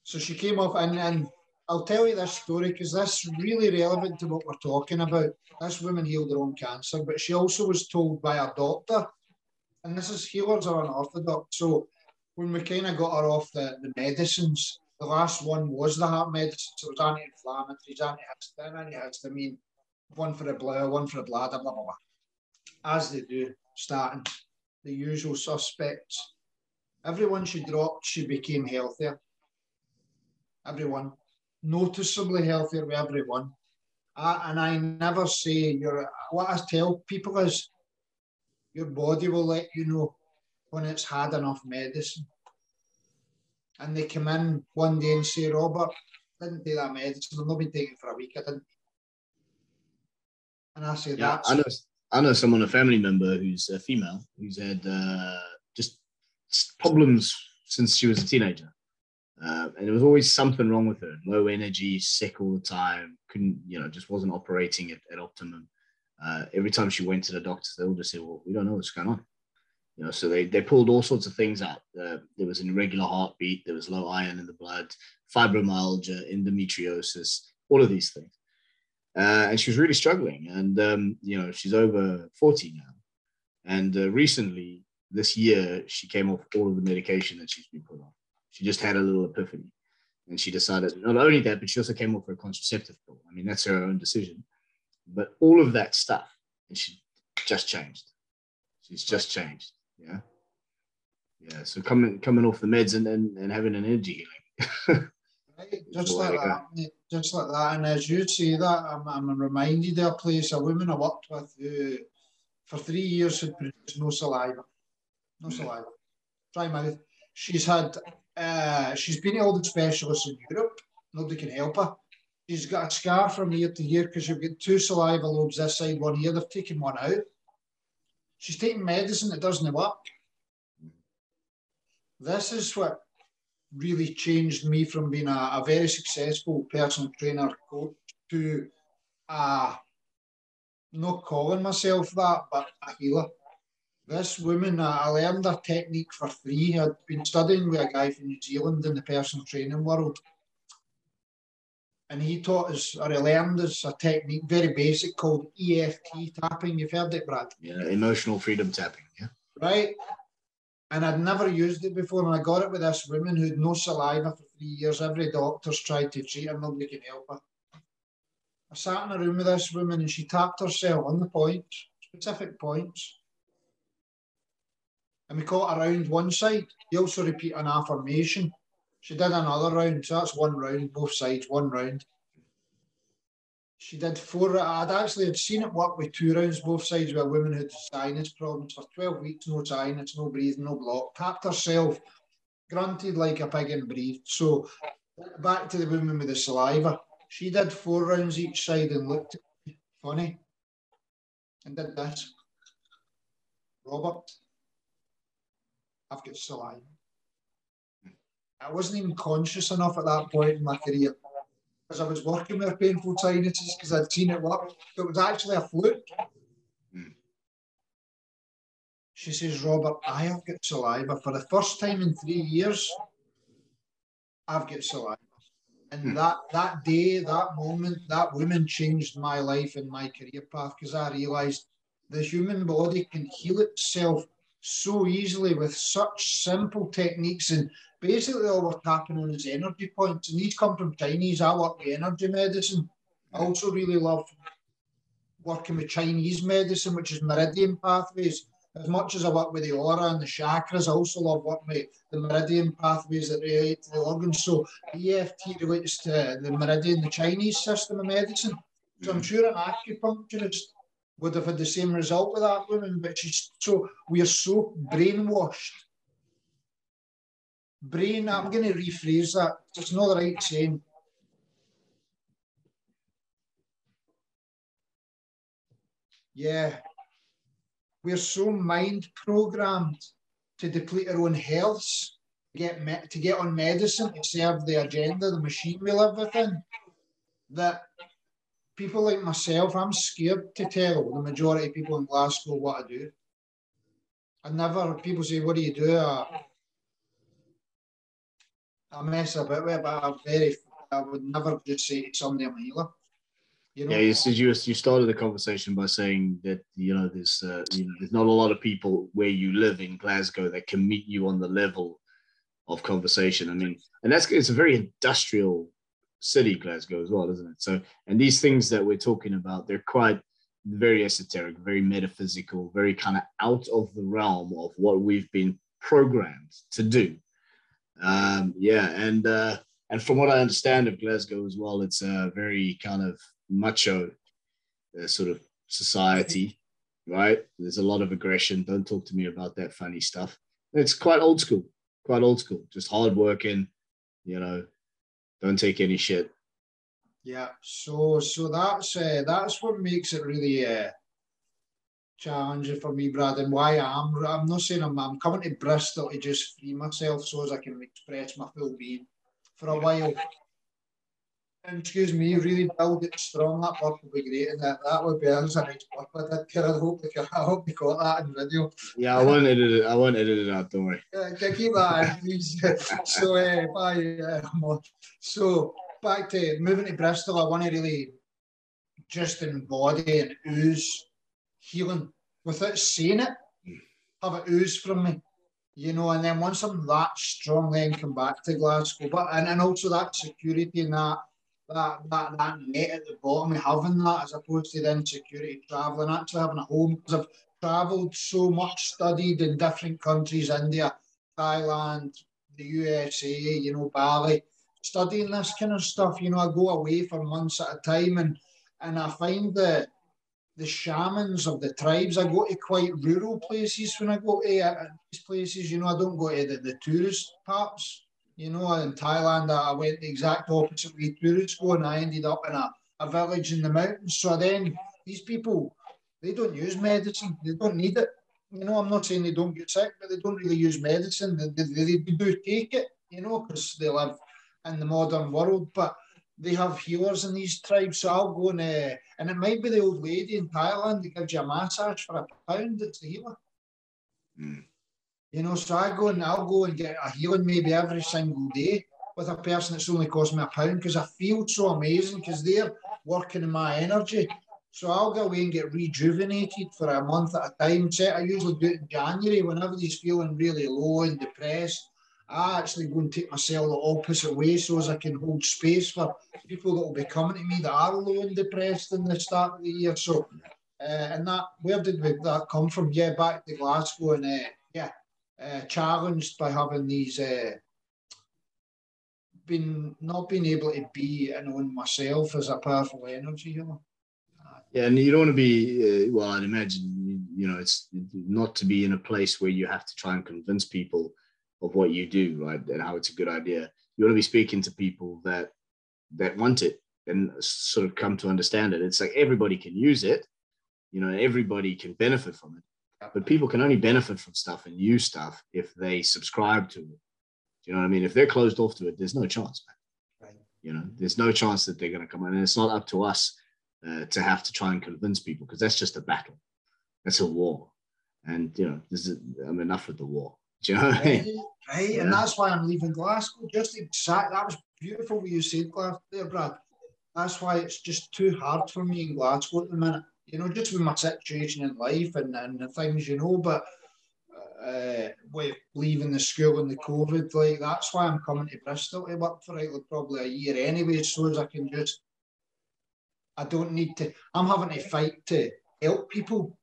So she came off, and, and I'll tell you this story because this is really relevant to what we're talking about. This woman healed her own cancer, but she also was told by a doctor, and this is healers are unorthodox. So when we kind of got her off the, the medicines, the last one was the heart medicine. So it was anti-inflammatories, antihistamine, antihistamine, one for the blood, one for the bladder, blah, blah, blah. As they do, starting the usual suspects. Everyone she dropped, she became healthier. Everyone. Noticeably healthier with everyone. I, and I never say you're, what I tell people is your body will let you know when it's had enough medicine. And they come in one day and say, Robert, didn't take that medicine. I've not been taking it for a week. I didn't and I say yeah, I know I know someone, a family member who's a female, who's had uh, just problems since she was a teenager. Uh, and there was always something wrong with her. Low energy, sick all the time, couldn't, you know, just wasn't operating at, at optimum. Uh, every time she went to the doctors, they all just said, well, we don't know what's going on. You know, so they, they pulled all sorts of things out. Uh, there was an irregular heartbeat, there was low iron in the blood, fibromyalgia, endometriosis, all of these things uh, and she was really struggling. And um, you know, she's over forty now, and uh, recently this year she came off all of the medication that she's been put on. She just had a little epiphany, and she decided not only that, but she also came off her contraceptive pill. I mean, that's her own decision. But all of that stuff, and she just changed. She's just changed. Yeah. Yeah. So coming coming off the meds and and, and having an energy healing. right. Just like that. Just like that. And as you say that, I'm, I'm reminded of a place, a woman I worked with who for three years had produced no saliva. No saliva. Dry mouth. She's had uh, she's been to all the specialists in Europe. Nobody can help her. She's got a scar from ear to ear because you've got two saliva lobes this side, one ear. They've taken one out. She's taking medicine that doesn't work. This is what really changed me from being a, a very successful personal trainer coach to uh, not calling myself that, but a healer. This woman, I learned a technique for free. I'd been studying with a guy from New Zealand in the personal training world. And he taught us, or he learned us a technique, very basic, called EFT tapping. You've heard it, Brad? Yeah, emotional freedom tapping. Yeah. Right. And I'd never used it before. And I got it with this woman who'd no saliva for three years. Every doctor's tried to treat her, nobody can help her. I sat in a room with this woman and she tapped herself on the points, specific points and we caught around one side. He also repeat an affirmation. She did another round, so that's one round, both sides, one round. She did four. I'd actually had seen it work with two rounds, both sides, where women had sinus problems for 12 weeks, no sinus, no breathing, no block. Tapped herself, grunted like a pig and breathed. So back to the woman with the saliva. She did four rounds each side and looked funny and did this. Robert, I've got saliva. I wasn't even conscious enough at that point in my career because I was working with painful sinuses because I'd seen it work. It was actually a fluke. Mm. She says, Robert, I have got saliva. For the first time in three years, I've got saliva. And mm. that that day, that moment, that woman changed my life and my career path because I realized the human body can heal itself so easily with such simple techniques and basically all we're tapping on is energy points and these come from Chinese. I work with energy medicine. I also really love working with Chinese medicine, which is meridian pathways. As much as I work with the aura and the chakras, I also love working with the meridian pathways that relate to the organs. So EFT relates to the meridian, the Chinese system of medicine. So I'm mm. sure an acupuncturist would have had the same result with that woman, but she's so we are so brainwashed. Brain, I'm going to rephrase that. It's not the right saying. Yeah, we're so mind programmed to deplete our own healths, to get to get on medicine to serve the agenda, the machine we live within, that people like myself, I'm scared to tell the majority of people in Glasgow what I do. I never, people say, what do you do? I mess about with it, but I'm very, I would never just say to somebody I'm a healer. You know? Yeah, you said you, you started the conversation by saying that you know there's uh, you know there's not a lot of people where you live in Glasgow that can meet you on the level of conversation. I mean, and that's it's a very industrial city, Glasgow, as well, isn't it? So, and these things that we're talking about, they're quite very esoteric, very metaphysical, very kind of out of the realm of what we've been programmed to do. Um, yeah, and uh, and from what I understand of Glasgow as well, it's a very kind of macho uh, sort of society, right? There's a lot of aggression. Don't talk to me about that funny stuff. It's quite old school, quite old school, just hard working, you know, don't take any shit. Yeah, so so that's uh, that's what makes it really uh, challenging for me, Brad, and why I'm I'm not saying I'm I'm coming to Bristol to just free myself so as I can express my full being for a while. And excuse me, really build it strong. That work would be great, and that, that would be that was a nice work. I did. I hope I hope you got that in video. Yeah, I won't edit it. I won't edit it out. Don't worry. Yeah, keep that in, please. so, uh, bye. Uh, so back to moving to Bristol. I want to really just embody and ooze healing without saying it. Have it ooze from me. you know, and then once I'm that strong, then come back to Glasgow. But and, and also that security and that that that that net at the bottom, having that as opposed to then security travelling, actually having a home because I've travelled so much, studied in different countries, India, Thailand, the USA, you know, Bali, studying this kind of stuff. You know, I go away for months at a time and and I find that the shamans of the tribes. I go to quite rural places when I go to uh, these places. You know, I don't go to the, the tourist parts. You know, in Thailand, I went the exact opposite way tourists go, and I ended up in a, a village in the mountains. So then these people, they don't use medicine. They don't need it. You know, I'm not saying they don't get sick, but they don't really use medicine. They, they, they do take it, you know, because they live in the modern world. But they have healers in these tribes. So I'll go and, uh, and it might be the old lady in Thailand that gives you a massage for a pound. It's the healer. Mm. You know, so I go and I'll go and get a healing maybe every single day with a person that's only cost me a pound because I feel so amazing because they're working in my energy. So I'll go away and get rejuvenated for a month at a time. I usually do it in January when everybody's feeling really low and depressed. I actually go and take myself the opposite way so as I can hold space for people that will be coming to me that are low and depressed in the start of the year. So, uh, and that, where did we, that come from? Yeah, back to Glasgow and uh, yeah, uh, challenged by having these, uh, been not being able to be and own myself as a powerful energy. Yeah, and you don't want to be, uh, well, I'd imagine, you know, it's not to be in a place where you have to try and convince people of what you do, right? And how it's a good idea. You want to be speaking to people that that want it and sort of come to understand it. It's like everybody can use it, you know, everybody can benefit from it. But people can only benefit from stuff and use stuff if they subscribe to it. Do you know what I mean? If they're closed off to it, there's no chance, man. Right. You know, there's no chance that they're going to come in. And it's not up to us uh, to have to try and convince people because that's just a battle. That's a war. And, you know, this is, I'm enough with the war. Do you know what I mean? Right, yeah. and that's why I'm leaving Glasgow. Just exactly That was beautiful what you said, there, Brad. That's why it's just too hard for me in Glasgow at the minute. You know, just with my situation in life and, and the things, you know, but uh, with leaving the school and the COVID, like that's why I'm coming to Bristol to work for like, probably a year anyway, so as I can just, I don't need to, I'm having to fight to help people.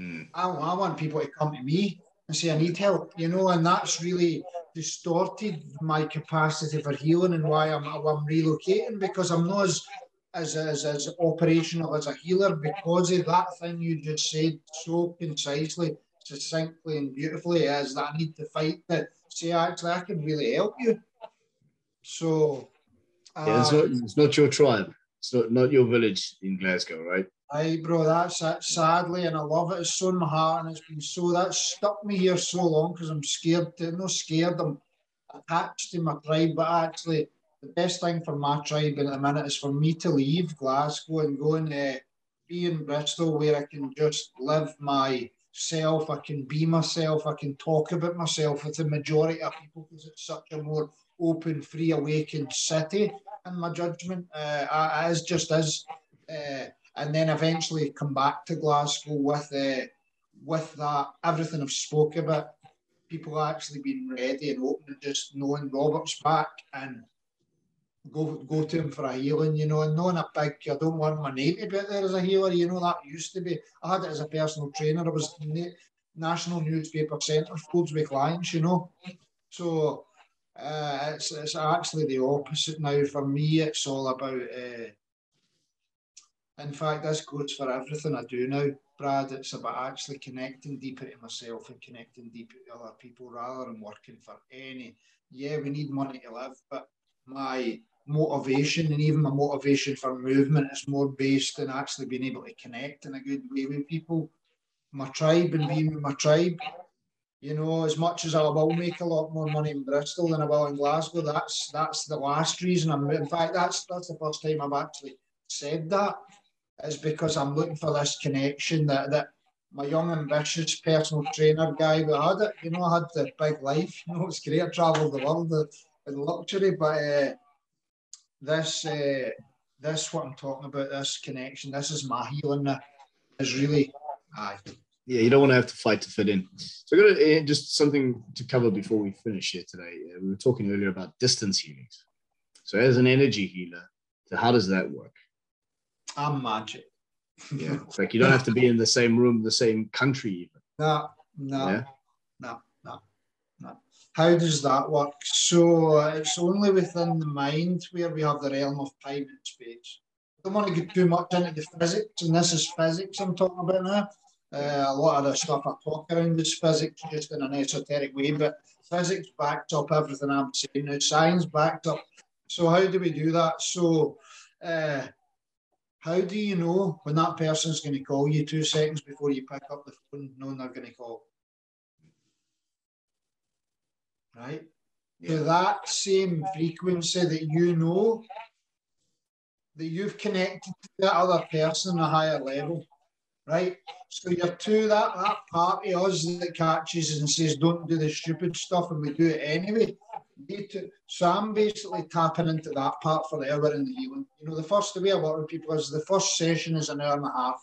Mm. I, I want people to come to me and say, I need help, you know, and that's really distorted my capacity for healing and why I'm, I'm relocating because I'm not as, as, as, as operational as a healer because of that thing you just said so concisely, succinctly, and beautifully is that I need to fight to say, actually, I can really help you. So, uh, yeah, it's not, it's not your tribe. It's not, not your village in Glasgow, right? Aye, bro, that's it. Sadly, and I love it. It's so in my heart, and it's been so that's stuck me here so long because I'm scared. To, not scared. I'm attached to my tribe, but actually, the best thing for my tribe at the minute is for me to leave Glasgow and go and uh, be in Bristol, where I can just live myself. I can be myself. I can talk about myself with the majority of people because it's such a more open, free, awakened city. In my judgment, uh, as just as. Uh, and then eventually come back to Glasgow with uh, with that everything I've spoke about. People actually being ready and open and just knowing Robert's back and go go to him for a healing, you know, and knowing a big, I don't want my name to be out there as a healer, you know, that used to be. I had it as a personal trainer. I was national newspaper centrefolds with clients, you know. So uh, it's, it's actually the opposite now. For me, it's all about uh, in fact, this goes for everything I do now, Brad. It's about actually connecting deeper to myself and connecting deeper to other people rather than working for any. Yeah, we need money to live, but my motivation and even my motivation for movement is more based in actually being able to connect in a good way with people. My tribe and being with my tribe. You know, as much as I will make a lot more money in Bristol than I will in Glasgow, that's that's the last reason I'm. In fact, that's that's the first time I've actually said that is because I'm looking for this connection that, that my young ambitious personal trainer guy we had it. You know, I had the big life. You know, it's great. I travelled the world in luxury, but uh, this uh, this what I'm talking about. This connection. This is my healing. Is really aye. yeah, you don't want to have to fight to fit in. So, I got to, uh, just something to cover before we finish here today. Uh, we were talking earlier about distance healings. So, as an energy healer, so how does that work? I'm magic. Yeah, it's like you don't have to be in the same room, the same country, even. No, no, yeah? no, no, no. How does that work? So uh, it's only within the mind where we have the realm of time and space. I don't want to get too much into the physics, and this is physics I'm talking about now. Uh, a lot of the stuff I talk around is physics just in an esoteric way, but physics backs up everything I'm saying. Now, science backed up. So, how do we do that? So, uh, how do you know when that person's going to call you two seconds before you pick up the phone, knowing they're going to call? Right? To that same frequency that you know that you've connected to that other person on a higher level right? So you're to that that part of us that catches and says, "Don't do the stupid stuff," and we do it anyway. So I'm basically tapping into that part for the hour in the healing. You know, the first the way I work with people is the first session is an hour and a half.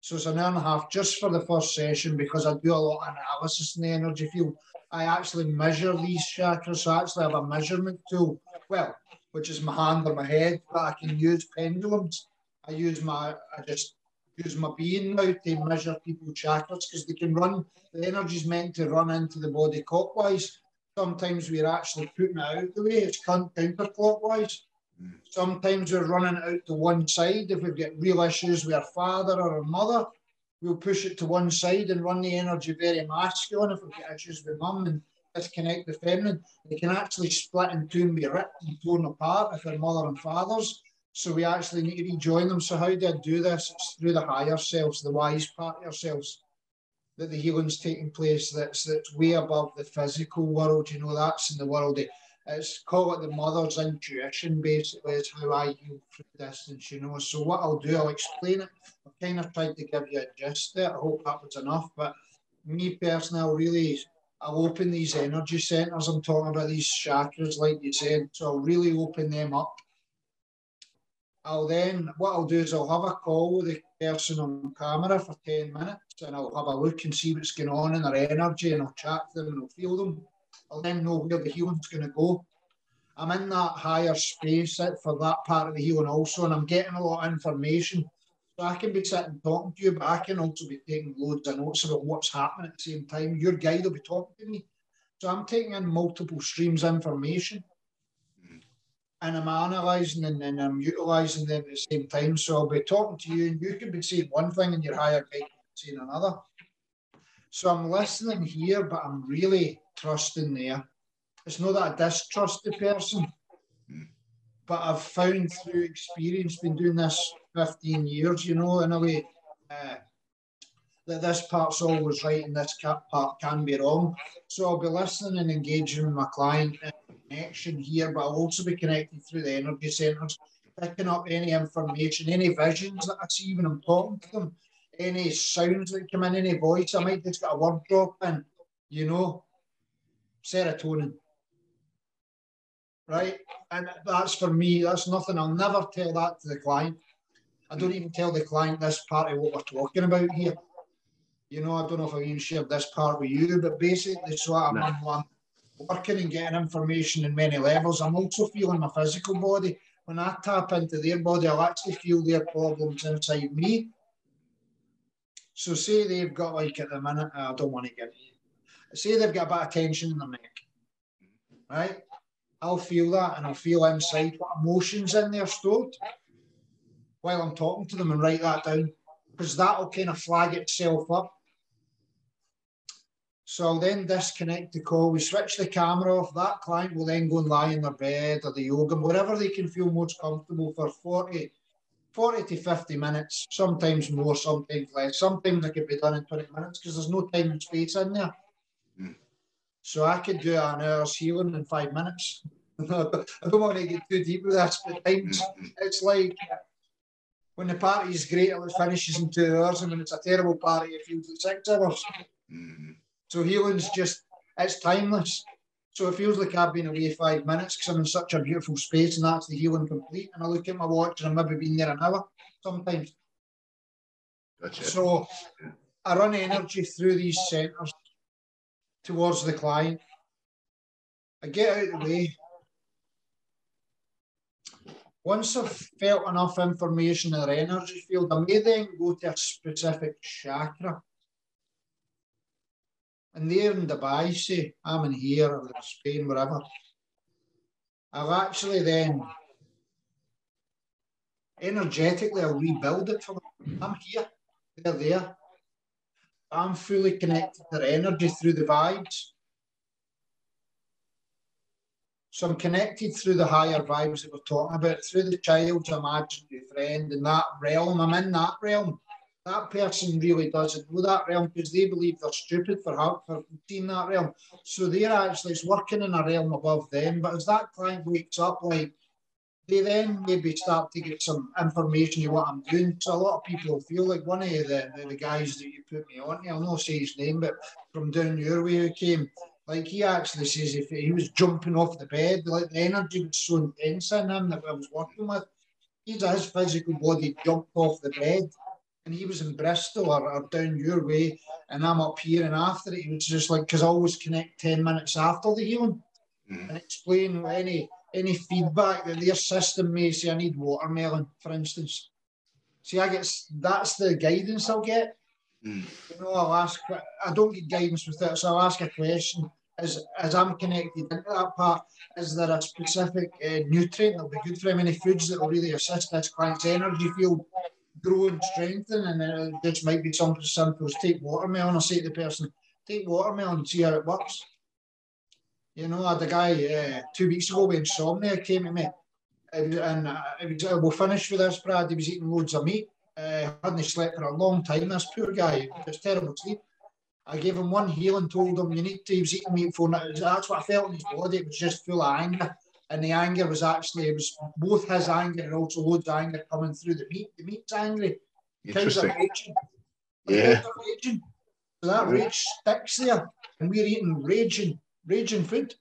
So it's an hour and a half just for the first session because I do a lot of analysis in the energy field. I actually measure these chakras. So I actually have a measurement tool, well, which is my hand or my head, but I can use pendulums. I use my, I just use my being now to measure people's chakras because they can run, the energy's meant to run into the body clockwise. Sometimes we're actually putting it out the way, it's counterclockwise. Mm. Sometimes we're running it out to one side. If we've got real issues with our father or our mother, we'll push it to one side and run the energy very masculine. If we've got issues with mum and disconnect the feminine, they can actually split in two and be ripped and torn apart if they're mother and fathers. So we actually need to rejoin them. So how do I do this? It's through the higher selves, the wise part of ourselves, that the healing's taking place. That's that's way above the physical world. You know, that's in the world. It's call it the mother's intuition. Basically, is how I heal through distance. You know. So what I'll do, I'll explain it. I've kind of tried to give you a gist there. I hope that was enough. But me personally, really I'll open these energy centers. I'm talking about these chakras, like you said. So I'll really open them up I'll then, what I'll do is I'll have a call with the person on camera for 10 minutes and I'll have a look and see what's going on in their energy and I'll chat to them and I'll feel them. I'll then know where the healing's going to go. I'm in that higher space for that part of the healing also and I'm getting a lot of information. So I can be sitting talking to you, but I can also be taking loads of notes about what's happening at the same time. Your guide will be talking to me. So I'm taking in multiple streams of information and I'm analysing and, then I'm utilising them at the same time. So I'll be talking to you, and you can be saying one thing, and your higher guide saying another. So I'm listening here, but I'm really trusting there. It's not that I distrust the person, but I've found through experience, been doing this 15 years, you know, in a way, uh, that this part's always right and this part can be wrong. So I'll be listening and engaging with my client connection here, but I'll also be connected through the energy centres, picking up any information, any visions that I see when I'm talking to them, any sounds that come in, any voice. I might just get a word drop in, you know, serotonin. Right? And that's for me, that's nothing. I'll never tell that to the client. I don't even tell the client this part of what we're talking about here. You know, I don't know if I can share this part with you, but basically, so I'm, no. I'm, working and getting information in many levels. I'm also feeling my physical body. When I tap into their body, I'll actually feel their problems inside me. So say they've got like at the minute, I don't want to get. Say they've got a bit of tension in their neck, right? I'll feel that and I'll feel inside what emotions in there stored while I'm talking to them and write that down because that'll kind of flag itself up so I'll then disconnect the call. We switch the camera off. That client will then go and lie in their bed or the yoga, wherever they can feel most comfortable for 40, 40 to 50 minutes, sometimes more, sometimes less. Sometimes it can be done in 20 minutes because there's no time and space in there. Mm. So I could do an hour's healing in five minutes. I don't want to get too deep with this, but times mm-hmm. it's like when the party is great, it finishes in two hours, and when it's a terrible party, it feels like six hours. Mm-hmm. So healing's just, it's timeless. So it feels like I've been away five minutes because I'm in such a beautiful space and that's the healing complete. And I look at my watch and I've maybe been there an hour sometimes. Gotcha. So I run energy through these centres towards the client. I get out of the way. Once I've felt enough information in their energy field, I may then go to a specific chakra. And there in Dubai, say, I'm in here or Spain, wherever. I'll actually then energetically I'll rebuild it for them. I'm here, they're there. I'm fully connected to their energy through the vibes. So I'm connected through the higher vibes that we're talking about, through the child's imaginary friend and that realm. I'm in that realm. That person really doesn't know that realm because they believe they're stupid for, for seeing that realm. So they're actually it's working in a realm above them. But as that client wakes up, like they then maybe start to get some information of what I'm doing. So a lot of people feel like one of the, the, the guys that you put me on, I'll not say his name, but from down your way who came, like he actually says if he was jumping off the bed, like the energy was so intense in him that I was working with. He's his physical body jumped off the bed and he was in Bristol or, or down your way and I'm up here and after it, he was just like because I always connect 10 minutes after the healing mm. and explain any any feedback that their system may say I need watermelon, for instance. See, I get that's the guidance I'll get. Mm. You know, I'll ask. I don't get guidance with it, so I'll ask a question as as I'm connected into that part, is there a specific uh, nutrient that'll be good for him? Any foods that will really assist this client's energy field grow and strengthen? And uh, this might be something simple as take watermelon. I say to the person, take watermelon and see how it works. You know, I had a guy uh, two weeks ago with insomnia came to me, and uh, was, uh, we'll finish with this, Brad. He was eating loads of meat. Uh, hadn't slept for a long time. This poor guy, it was terrible sleep. I gave him one heel and told him you need to. He was eating meat for that's what I felt in his body. It was just full of anger, and the anger was actually it was both his anger and also loads of anger coming through the meat. The meat's angry. Interesting. Raging. Yeah. Raging. So that rage sticks there, and we're eating raging, raging food.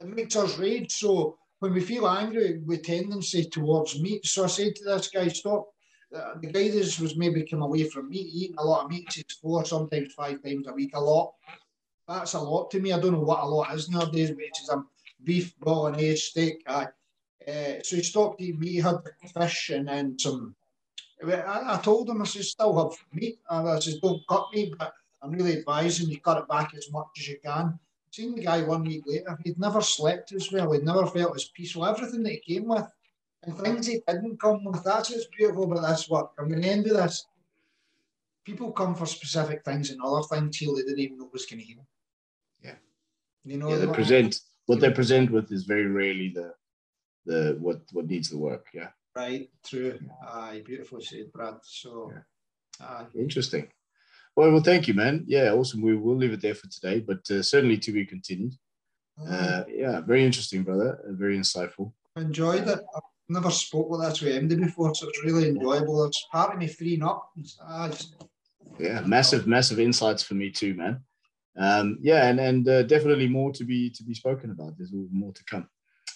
It makes us rage. So when we feel angry, we tendency towards meat. So I said to this guy, stop uh, the guidance was maybe come away from meat, eating a lot of meat, six, four, sometimes five times a week, a lot. That's a lot to me. I don't know what a lot is nowadays, but it's um, beef, bolognese, steak. Uh, uh, so he stopped eating meat, he had fish and then some. I, I told him, I said, still have meat. I said, don't cut me, but I'm really advising you cut it back as much as you can. Seen the guy one week later, he'd never slept as well, he'd never felt as peaceful. Everything that he came with and things he didn't come with. That's what's beautiful about this work. I'm going to end with this. People come for specific things and other things heal they didn't even know was going to heal. Yeah. You know, yeah, they present what they present with is very rarely the the what what needs the work. Yeah. Right. True. Aye, beautiful said, Brad. So. Yeah. Aye. Interesting. Well, well, thank you, man. Yeah, awesome. We will leave it there for today, but uh, certainly to be continued. Uh, yeah, very interesting, brother. Uh, very insightful. Enjoyed it I've never spoke with this with MD before, so it's really enjoyable. It's part of me freeing up. yeah, massive, massive insights for me too, man. Um, yeah, and and uh, definitely more to be to be spoken about. There's more to come.